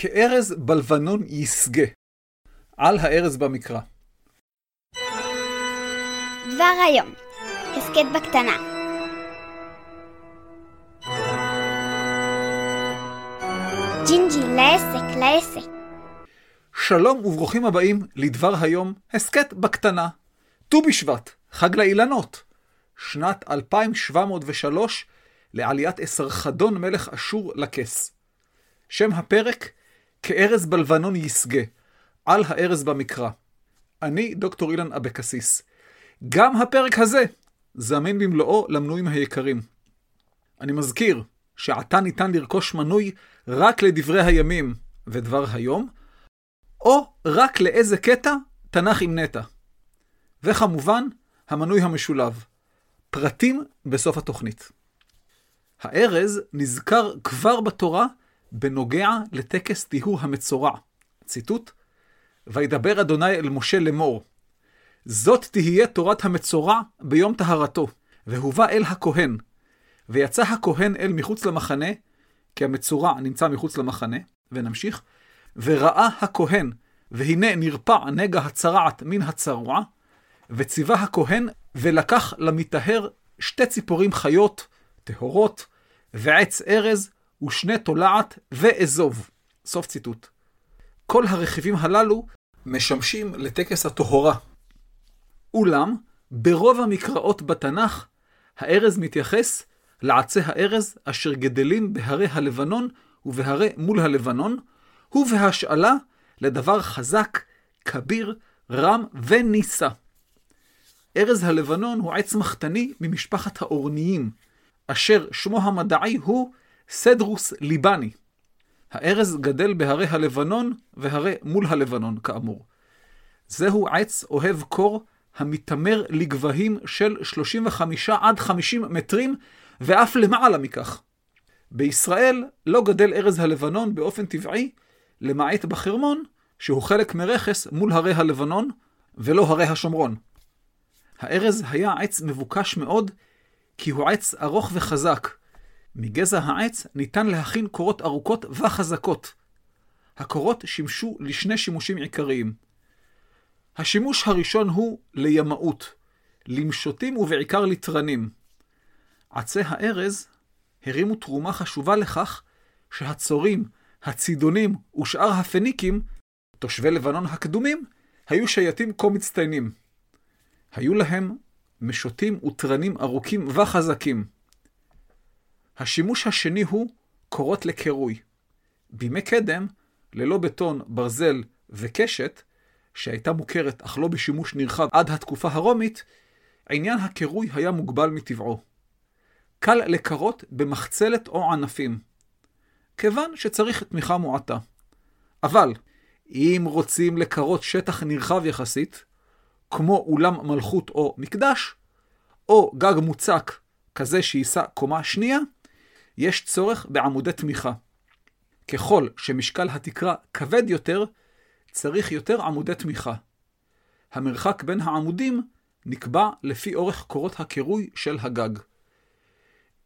כארז בלבנון ישגה. על הארז במקרא. דבר היום, הסכת בקטנה. ג'ינג'י, לעסק, לעסק. שלום וברוכים הבאים לדבר היום, הסכת בקטנה. ט"ו בשבט, חג לאילנות. שנת 2703 לעליית אסרחדון מלך אשור לכס. שם הפרק, כארז בלבנון ישגה, על הארז במקרא. אני דוקטור אילן אבקסיס. גם הפרק הזה זמין במלואו למנויים היקרים. אני מזכיר שעתה ניתן לרכוש מנוי רק לדברי הימים ודבר היום, או רק לאיזה קטע תנ"ך עם נטע. וכמובן, המנוי המשולב. פרטים בסוף התוכנית. הארז נזכר כבר בתורה בנוגע לטקס טיהור המצורע. ציטוט: וידבר אדוני אל משה לאמור, זאת תהיה תורת המצורע ביום טהרתו, והובא אל הכהן. ויצא הכהן אל מחוץ למחנה, כי המצורע נמצא מחוץ למחנה, ונמשיך, וראה הכהן, והנה נרפע נגע הצרעת מן הצרוע, וציווה הכהן, ולקח למטהר שתי ציפורים חיות, טהורות, ועץ ארז, ושני תולעת, ואזוב. סוף ציטוט. כל הרכיבים הללו משמשים לטקס הטהורה. אולם, ברוב המקראות בתנ"ך, הארז מתייחס לעצי הארז אשר גדלים בהרי הלבנון ובהרי מול הלבנון, ובהשאלה לדבר חזק, כביר, רם ונישא. ארז הלבנון הוא עץ מחתני ממשפחת האורניים, אשר שמו המדעי הוא סדרוס ליבני. הארז גדל בהרי הלבנון והרי מול הלבנון, כאמור. זהו עץ אוהב קור המתעמר לגבהים של 35 עד 50 מטרים, ואף למעלה מכך. בישראל לא גדל ארז הלבנון באופן טבעי, למעט בחרמון, שהוא חלק מרכס מול הרי הלבנון, ולא הרי השומרון. הארז היה עץ מבוקש מאוד, כי הוא עץ ארוך וחזק. מגזע העץ ניתן להכין קורות ארוכות וחזקות. הקורות שימשו לשני שימושים עיקריים. השימוש הראשון הוא לימאות, למשוטים ובעיקר לתרנים. עצי הארז הרימו תרומה חשובה לכך שהצורים, הצידונים ושאר הפניקים, תושבי לבנון הקדומים, היו שייטים כה מצטיינים. היו להם משוטים ותרנים ארוכים וחזקים. השימוש השני הוא קורות לקירוי. בימי קדם, ללא בטון, ברזל וקשת, שהייתה מוכרת אך לא בשימוש נרחב עד התקופה הרומית, עניין הקירוי היה מוגבל מטבעו. קל לקרות במחצלת או ענפים, כיוון שצריך תמיכה מועטה. אבל, אם רוצים לקרות שטח נרחב יחסית, כמו אולם מלכות או מקדש, או גג מוצק כזה שיישא קומה שנייה, יש צורך בעמודי תמיכה. ככל שמשקל התקרה כבד יותר, צריך יותר עמודי תמיכה. המרחק בין העמודים נקבע לפי אורך קורות הקירוי של הגג.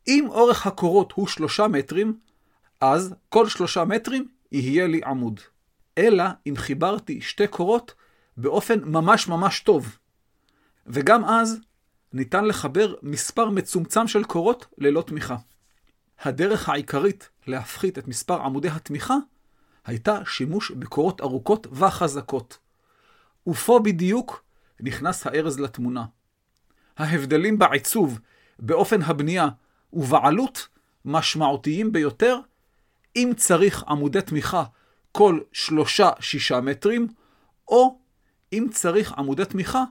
אם אורך הקורות הוא שלושה מטרים, אז כל שלושה מטרים יהיה לי עמוד. אלא אם חיברתי שתי קורות באופן ממש ממש טוב. וגם אז ניתן לחבר מספר מצומצם של קורות ללא תמיכה. הדרך העיקרית להפחית את מספר עמודי התמיכה הייתה שימוש בקורות ארוכות וחזקות. ופה בדיוק נכנס הארז לתמונה. ההבדלים בעיצוב, באופן הבנייה ובעלות משמעותיים ביותר, אם צריך עמודי תמיכה כל שלושה-שישה מטרים, או אם צריך עמודי תמיכה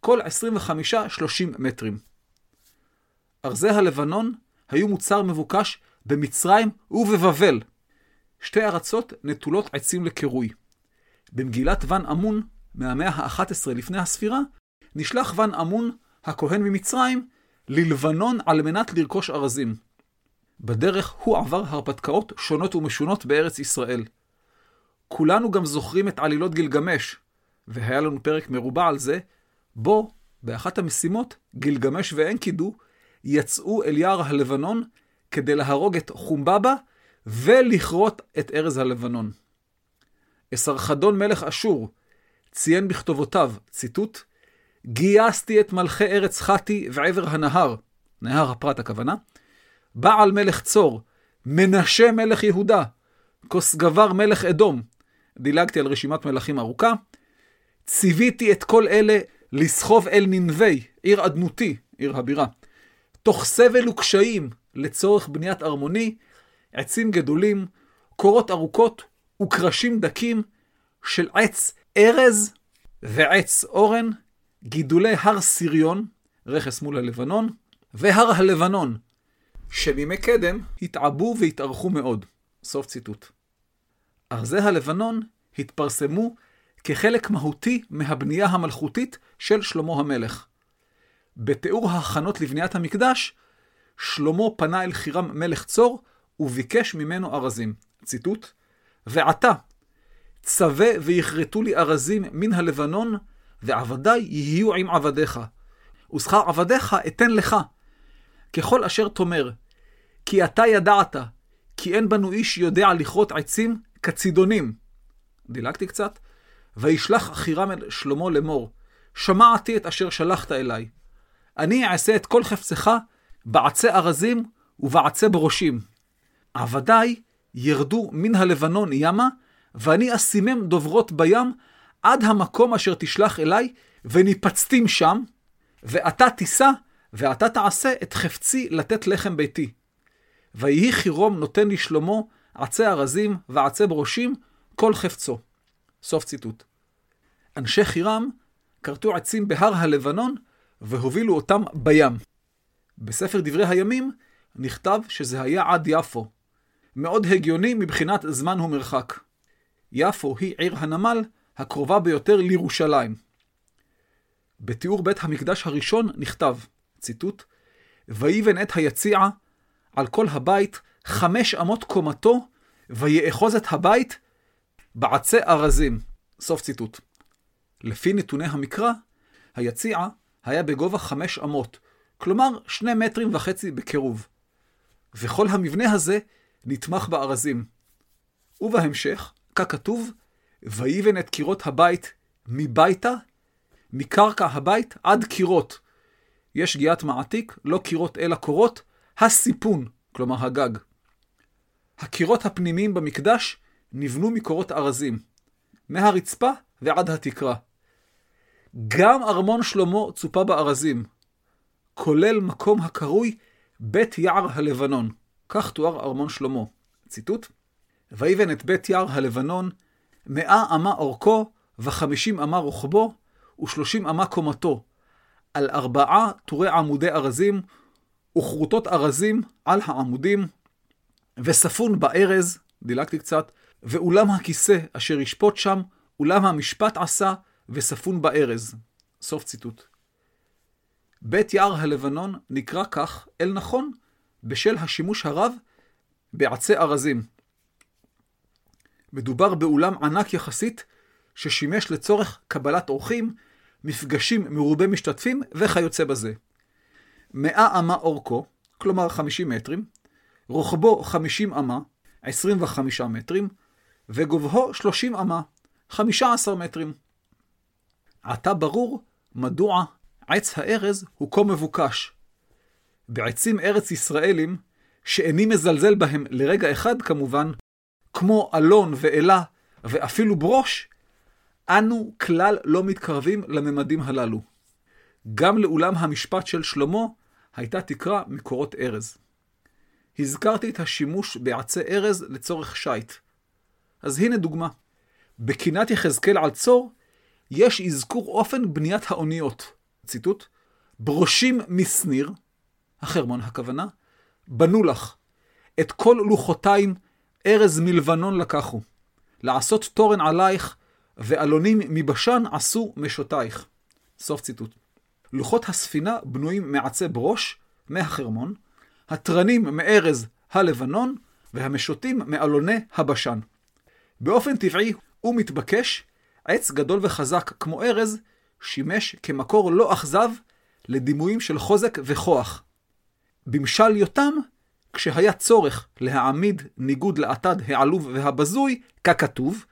כל 25-30 מטרים. ארזי הלבנון היו מוצר מבוקש במצרים ובבבל. שתי ארצות נטולות עצים לקירוי. במגילת ון אמון, מהמאה ה-11 לפני הספירה, נשלח ון אמון, הכהן ממצרים, ללבנון על מנת לרכוש ארזים. בדרך הוא עבר הרפתקאות שונות ומשונות בארץ ישראל. כולנו גם זוכרים את עלילות גילגמש, והיה לנו פרק מרובע על זה, בו, באחת המשימות, גילגמש ואנקידו יצאו אל יער הלבנון כדי להרוג את חומבבא ולכרות את ארז הלבנון. אסרחדון מלך אשור ציין בכתובותיו, ציטוט, גייסתי את מלכי ארץ חתי ועבר הנהר, נהר הפרת הכוונה, בעל מלך צור, מנשה מלך יהודה, כוסגבר מלך אדום, דילגתי על רשימת מלכים ארוכה, ציוויתי את כל אלה לסחוב אל ננבי, עיר אדנותי, עיר הבירה, תוך סבל וקשיים לצורך בניית ארמוני, עצים גדולים, קורות ארוכות וקרשים דקים של עץ ארז ועץ אורן, גידולי הר סיריון, רכס מול הלבנון, והר הלבנון, שבימי קדם התעבו והתארכו מאוד. סוף ציטוט. ארזי הלבנון התפרסמו כחלק מהותי מהבנייה המלכותית של שלמה המלך. בתיאור ההכנות לבניית המקדש, שלמה פנה אל חירם מלך צור וביקש ממנו ארזים. ציטוט: ועתה, צווה ויכרתו לי ארזים מן הלבנון, ועבדי יהיו עם עבדיך. ושכר עבדיך אתן לך. ככל אשר תאמר, כי אתה ידעת, כי אין בנו איש יודע לכרות עצים כצידונים. דילגתי קצת. וישלח חירם אל שלמה לאמור, שמעתי את אשר שלחת אליי. אני אעשה את כל חפצך בעצי ארזים ובעצי ברושים. עבדי ירדו מן הלבנון ימה, ואני אסימם דוברות בים עד המקום אשר תשלח אליי, וניפצתים שם, ואתה תישא, ואתה תעשה את חפצי לתת לחם ביתי. ויהי חירום נותן לשלמה עצי ארזים ועצי ברושים, כל חפצו. סוף ציטוט. אנשי חירם כרתו עצים בהר הלבנון והובילו אותם בים. בספר דברי הימים נכתב שזה היה עד יפו. מאוד הגיוני מבחינת זמן ומרחק. יפו היא עיר הנמל הקרובה ביותר לירושלים. בתיאור בית המקדש הראשון נכתב, ציטוט, ויבן את היציע על כל הבית חמש אמות קומתו, ויאחוז את הבית בעצי ארזים. סוף ציטוט. לפי נתוני המקרא, היציע היה בגובה חמש אמות, כלומר שני מטרים וחצי בקירוב. וכל המבנה הזה נתמך בארזים. ובהמשך, ככתוב, ויבן את קירות הבית מביתה, מקרקע הבית עד קירות. יש שגיאת מעתיק, לא קירות אלא קורות, הסיפון, כלומר הגג. הקירות הפנימיים במקדש נבנו מקורות ארזים, מהרצפה ועד התקרה. גם ארמון שלמה צופה בארזים, כולל מקום הקרוי בית יער הלבנון. כך תואר ארמון שלמה. ציטוט: ויבן את בית יער הלבנון, מאה אמה אורכו, וחמישים אמה רוחבו, ושלושים אמה קומתו, על ארבעה טורי עמודי ארזים, וכרותות ארזים על העמודים, וספון בארז, דילגתי קצת, ואולם הכיסא אשר ישפוט שם, אולם המשפט עשה, וספון בארז. סוף ציטוט. בית יער הלבנון נקרא כך אל נכון בשל השימוש הרב בעצי ארזים. מדובר באולם ענק יחסית, ששימש לצורך קבלת אורחים, מפגשים מרובי משתתפים וכיוצא בזה. מאה אמה אורכו, כלומר 50 מטרים, רוחבו 50 אמה, 25 מטרים, וגובהו 30 אמה, 15 מטרים. עתה ברור מדוע עץ הארז הוא כה מבוקש. בעצים ארץ ישראלים, שאיני מזלזל בהם לרגע אחד כמובן, כמו אלון ואלה ואפילו ברוש, אנו כלל לא מתקרבים לממדים הללו. גם לאולם המשפט של שלמה הייתה תקרה מקורות ארז. הזכרתי את השימוש בעצי ארז לצורך שיט. אז הנה דוגמה. בקינת יחזקאל על צור, יש אזכור אופן בניית האוניות. ציטוט: ברושים משניר, החרמון הכוונה, בנו לך, את כל לוחותיים ארז מלבנון לקחו, לעשות תורן עלייך, ואלונים מבשן עשו משותייך. סוף ציטוט. לוחות הספינה בנויים מעצי ברוש, מהחרמון, התרנים מארז הלבנון, והמשוטים מאלוני הבשן. באופן טבעי ומתבקש, עץ גדול וחזק כמו ארז, שימש כמקור לא אכזב לדימויים של חוזק וכוח. במשל יותם, כשהיה צורך להעמיד ניגוד לאטד העלוב והבזוי, ככתוב,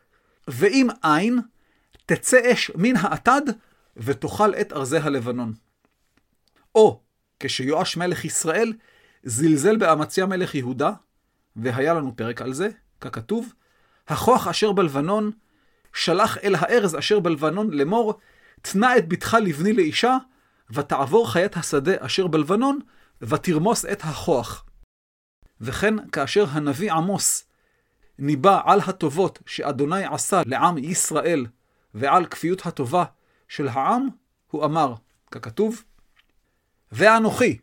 ואם אין, תצא אש מן האטד ותאכל את ארזי הלבנון. או כשיואש מלך ישראל זלזל באמציה מלך יהודה, והיה לנו פרק על זה, ככתוב, הכוח אשר בלבנון, שלח אל הארז אשר בלבנון לאמור, תנה את בתך לבני לאישה, ותעבור חיית השדה אשר בלבנון, ותרמוס את הכוח. וכן כאשר הנביא עמוס ניבא על הטובות שאדוני עשה לעם ישראל, ועל כפיות הטובה של העם, הוא אמר, ככתוב, ואנוכי,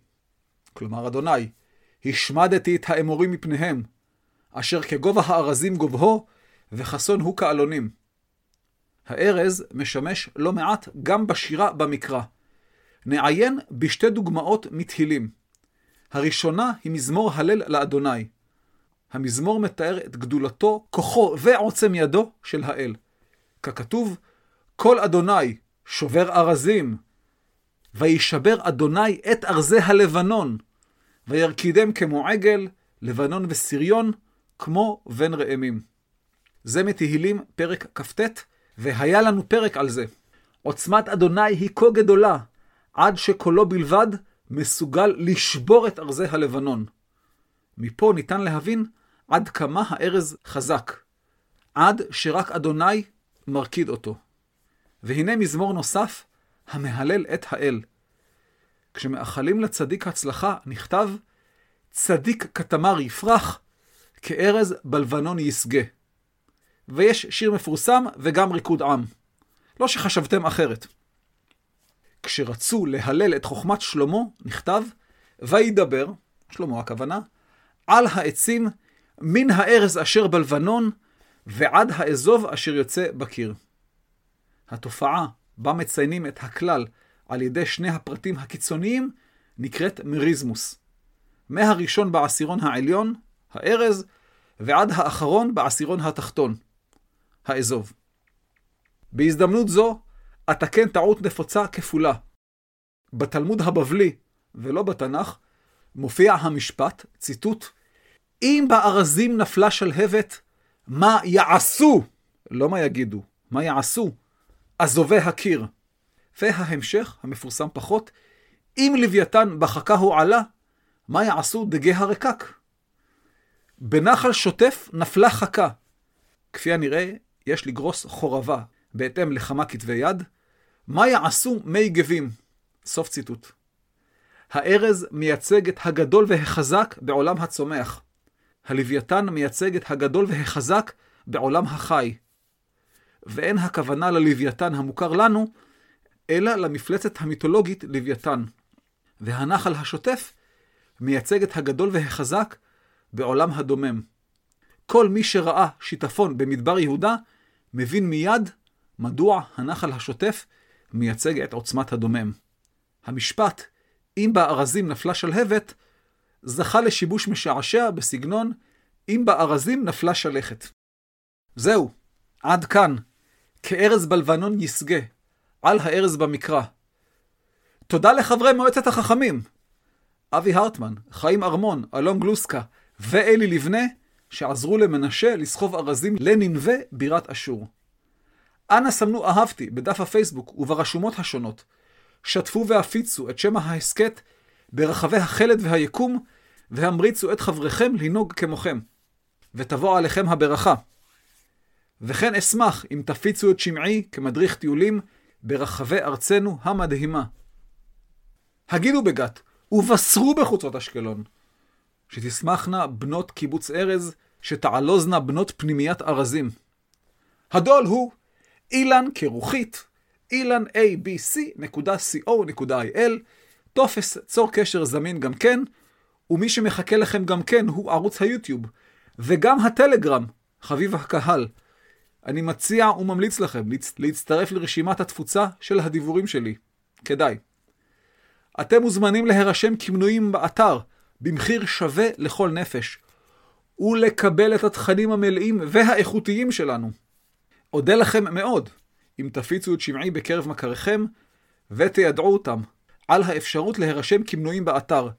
כלומר אדוני, השמדתי את האמורים מפניהם, אשר כגובה הארזים גובהו, וחסון הוא כאלונים. הארז משמש לא מעט גם בשירה במקרא. נעיין בשתי דוגמאות מתהילים. הראשונה היא מזמור הלל לאדוני. המזמור מתאר את גדולתו, כוחו ועוצם ידו של האל. ככתוב, כל אדוני שובר ארזים, וישבר אדוני את ארזי הלבנון, וירקידם כמו עגל, לבנון וסריון, כמו בן ראמים. זה מתהילים פרק כ"ט, והיה לנו פרק על זה. עוצמת אדוני היא כה גדולה, עד שקולו בלבד מסוגל לשבור את ארזי הלבנון. מפה ניתן להבין עד כמה הארז חזק, עד שרק אדוני מרקיד אותו. והנה מזמור נוסף, המהלל את האל. כשמאחלים לצדיק הצלחה, נכתב, צדיק כתמר יפרח, כארז בלבנון ישגה. ויש שיר מפורסם וגם ריקוד עם. לא שחשבתם אחרת. כשרצו להלל את חוכמת שלמה, נכתב, וידבר, שלמה הכוונה, על העצים מן הארז אשר בלבנון ועד האזוב אשר יוצא בקיר. התופעה בה מציינים את הכלל על ידי שני הפרטים הקיצוניים נקראת מריזמוס. מהראשון בעשירון העליון, הארז, ועד האחרון בעשירון התחתון, האזוב. בהזדמנות זו, אתקן טעות נפוצה כפולה. בתלמוד הבבלי, ולא בתנ"ך, מופיע המשפט, ציטוט, אם בארזים נפלה שלהבת, מה יעשו? לא מה יגידו, מה יעשו? עזובי הקיר. וההמשך, המפורסם פחות, אם לוויתן בחכה עלה, מה יעשו דגי הרקק? בנחל שוטף נפלה חכה. כפי הנראה, יש לגרוס חורבה, בהתאם לכמה כתבי יד. מה יעשו מי גבים? סוף ציטוט. הארז מייצג את הגדול והחזק בעולם הצומח. הלוויתן מייצג את הגדול והחזק בעולם החי. ואין הכוונה ללוויתן המוכר לנו, אלא למפלצת המיתולוגית לוויתן. והנחל השוטף מייצג את הגדול והחזק בעולם הדומם. כל מי שראה שיטפון במדבר יהודה, מבין מיד מדוע הנחל השוטף מייצג את עוצמת הדומם. המשפט, אם בארזים נפלה שלהבת, זכה לשיבוש משעשע בסגנון, אם בארזים נפלה שלכת. זהו, עד כאן. כארז בלבנון יסגה, על הארז במקרא. תודה לחברי מועצת החכמים, אבי הרטמן, חיים ארמון, אלון גלוסקה ואלי לבנה, שעזרו למנשה לסחוב ארזים לננבה, בירת אשור. אנא סמנו אהבתי בדף הפייסבוק וברשומות השונות. שתפו והפיצו את שם ההסכת ברחבי החלד והיקום, והמריצו את חבריכם לנהוג כמוכם. ותבוא עליכם הברכה. וכן אשמח אם תפיצו את שמעי כמדריך טיולים ברחבי ארצנו המדהימה. הגידו בגת, ובשרו בחוצות אשקלון, שתשמחנה בנות קיבוץ ארז, שתעלוזנה בנות פנימיית ארזים. הדול הוא אילן כרוכית, אילן abc.co.il, טופס צור קשר זמין גם כן, ומי שמחכה לכם גם כן הוא ערוץ היוטיוב, וגם הטלגרם, חביב הקהל. אני מציע וממליץ לכם להצטרף לרשימת התפוצה של הדיבורים שלי. כדאי. אתם מוזמנים להירשם כמנויים באתר במחיר שווה לכל נפש, ולקבל את התכנים המלאים והאיכותיים שלנו. אודה לכם מאוד אם תפיצו את שמעי בקרב מכריכם ותיידעו אותם על האפשרות להירשם כמנויים באתר.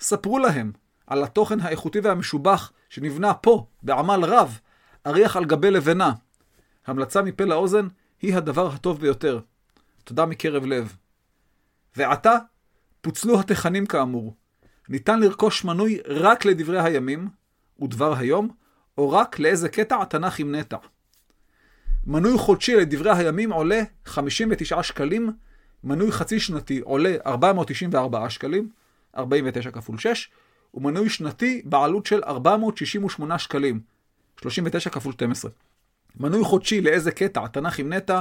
ספרו להם על התוכן האיכותי והמשובח שנבנה פה, בעמל רב, אריח על גבי לבנה. המלצה מפה לאוזן היא הדבר הטוב ביותר. תודה מקרב לב. ועתה, פוצלו התכנים כאמור. ניתן לרכוש מנוי רק לדברי הימים ודבר היום, או רק לאיזה קטע התנ"ך עם נטע. מנוי חודשי לדברי הימים עולה 59 שקלים, מנוי חצי שנתי עולה 494 שקלים, 49 כפול 6, ומנוי שנתי בעלות של 468 שקלים, 39 כפול 12. מנוי חודשי לאיזה קטע, תנ"ך עם נטע,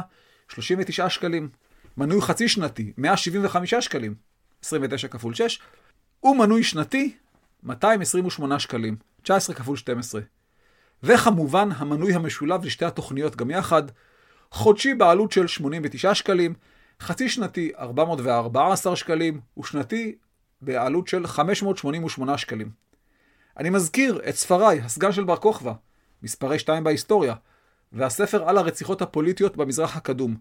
39 שקלים. מנוי חצי שנתי, 175 שקלים, 29 כפול 6. ומנוי שנתי, 228 שקלים, 19 כפול 12. וכמובן, המנוי המשולב לשתי התוכניות גם יחד, חודשי בעלות של 89 שקלים, חצי שנתי 414 שקלים, ושנתי בעלות של 588 שקלים. אני מזכיר את ספריי, הסגן של בר כוכבא, מספרי 2 בהיסטוריה, והספר על הרציחות הפוליטיות במזרח הקדום.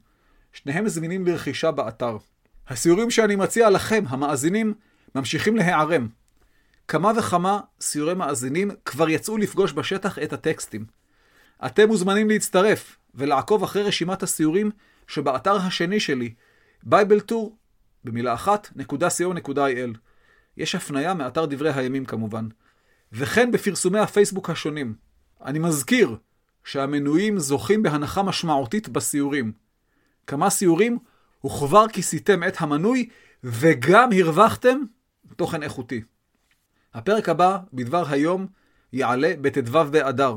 שניהם זמינים לרכישה באתר. הסיורים שאני מציע לכם, המאזינים, ממשיכים להיערם. כמה וכמה סיורי מאזינים כבר יצאו לפגוש בשטח את הטקסטים. אתם מוזמנים להצטרף ולעקוב אחרי רשימת הסיורים שבאתר השני שלי, Bible Tour, במילה אחת, נקודה co.il. יש הפניה מאתר דברי הימים כמובן. וכן בפרסומי הפייסבוק השונים. אני מזכיר שהמנויים זוכים בהנחה משמעותית בסיורים. כמה סיורים וכבר כיסיתם את המנוי וגם הרווחתם תוכן איכותי. הפרק הבא בדבר היום יעלה בט"ו באדר.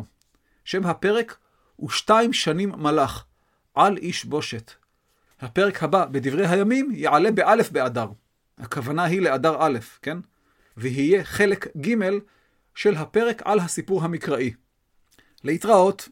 שם הפרק הוא שתיים שנים מלאך, על איש בושת. הפרק הבא בדברי הימים יעלה באלף באדר. הכוונה היא לאדר א', כן? ויהיה חלק ג' של הפרק על הסיפור המקראי. להתראות.